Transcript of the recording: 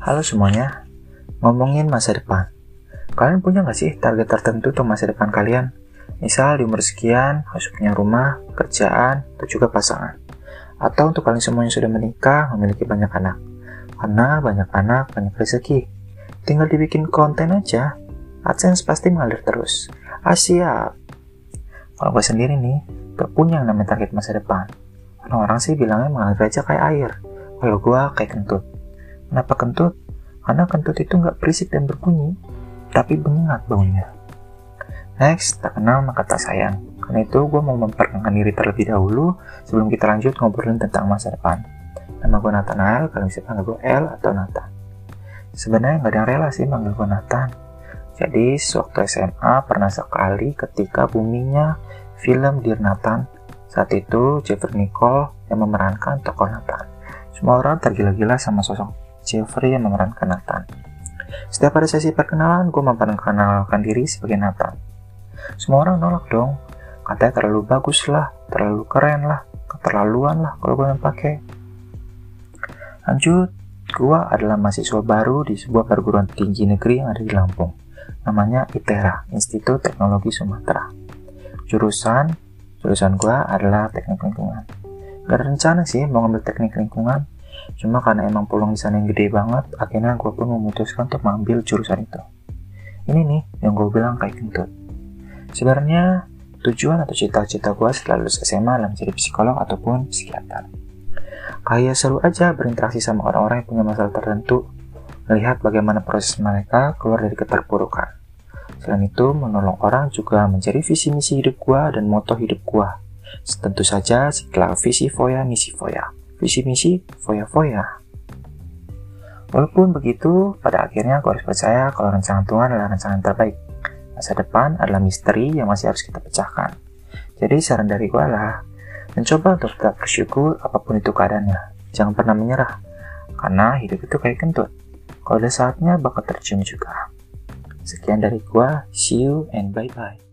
Halo semuanya, ngomongin masa depan. Kalian punya nggak sih target tertentu untuk masa depan kalian? Misal di umur sekian, harus punya rumah, kerjaan, atau juga pasangan. Atau untuk kalian semua yang sudah menikah, memiliki banyak anak. Karena banyak anak, banyak rezeki. Tinggal dibikin konten aja, AdSense pasti mengalir terus. Ah siap. Kalau gue sendiri nih, gak punya yang namanya target masa depan. Karena orang sih bilangnya mengalir aja kayak air. Kalau gue kayak kentut. Kenapa kentut? Karena kentut itu nggak berisik dan berbunyi, tapi bengat baunya. Next, tak kenal maka tak sayang. Karena itu gue mau memperkenalkan diri terlebih dahulu sebelum kita lanjut ngobrolin tentang masa depan. Nama gue Nathanael, kalian bisa panggil gue L atau Nathan. Sebenarnya nggak ada yang rela sih manggil gue Nathan. Jadi, sewaktu SMA pernah sekali ketika buminya film Dear Nathan. Saat itu, Jeffrey Nicole yang memerankan tokoh Nathan. Semua orang tergila-gila sama sosok Jeffrey yang memerankan Nathan. Setiap ada sesi perkenalan, gue memperkenalkan diri sebagai Nathan. Semua orang nolak dong. Katanya terlalu bagus lah, terlalu keren lah, keterlaluan lah kalau gue yang pakai. Lanjut, gue adalah mahasiswa baru di sebuah perguruan tinggi negeri yang ada di Lampung. Namanya ITERA, Institut Teknologi Sumatera. Jurusan, jurusan gue adalah teknik lingkungan. Gak ada rencana sih mau ngambil teknik lingkungan, Cuma karena emang peluang di sana yang gede banget, akhirnya gue pun memutuskan untuk mengambil jurusan itu. Ini nih yang gue bilang kayak kentut. Sebenarnya tujuan atau cita-cita gue setelah lulus SMA adalah menjadi psikolog ataupun psikiater. Kayak seru aja berinteraksi sama orang-orang yang punya masalah tertentu, melihat bagaimana proses mereka keluar dari keterpurukan. Selain itu, menolong orang juga menjadi visi misi hidup gue dan moto hidup gue. Tentu saja setelah visi foya misi foya visi misi foya-foya. Walaupun begitu, pada akhirnya aku harus percaya kalau rencana Tuhan adalah rencana terbaik. Masa depan adalah misteri yang masih harus kita pecahkan. Jadi saran dari gue adalah mencoba untuk tetap bersyukur apa pun itu keadaannya. Jangan pernah menyerah, karena hidup itu kayak kentut. Kalau ada saatnya bakal tercium juga. Sekian dari gue, see you and bye-bye.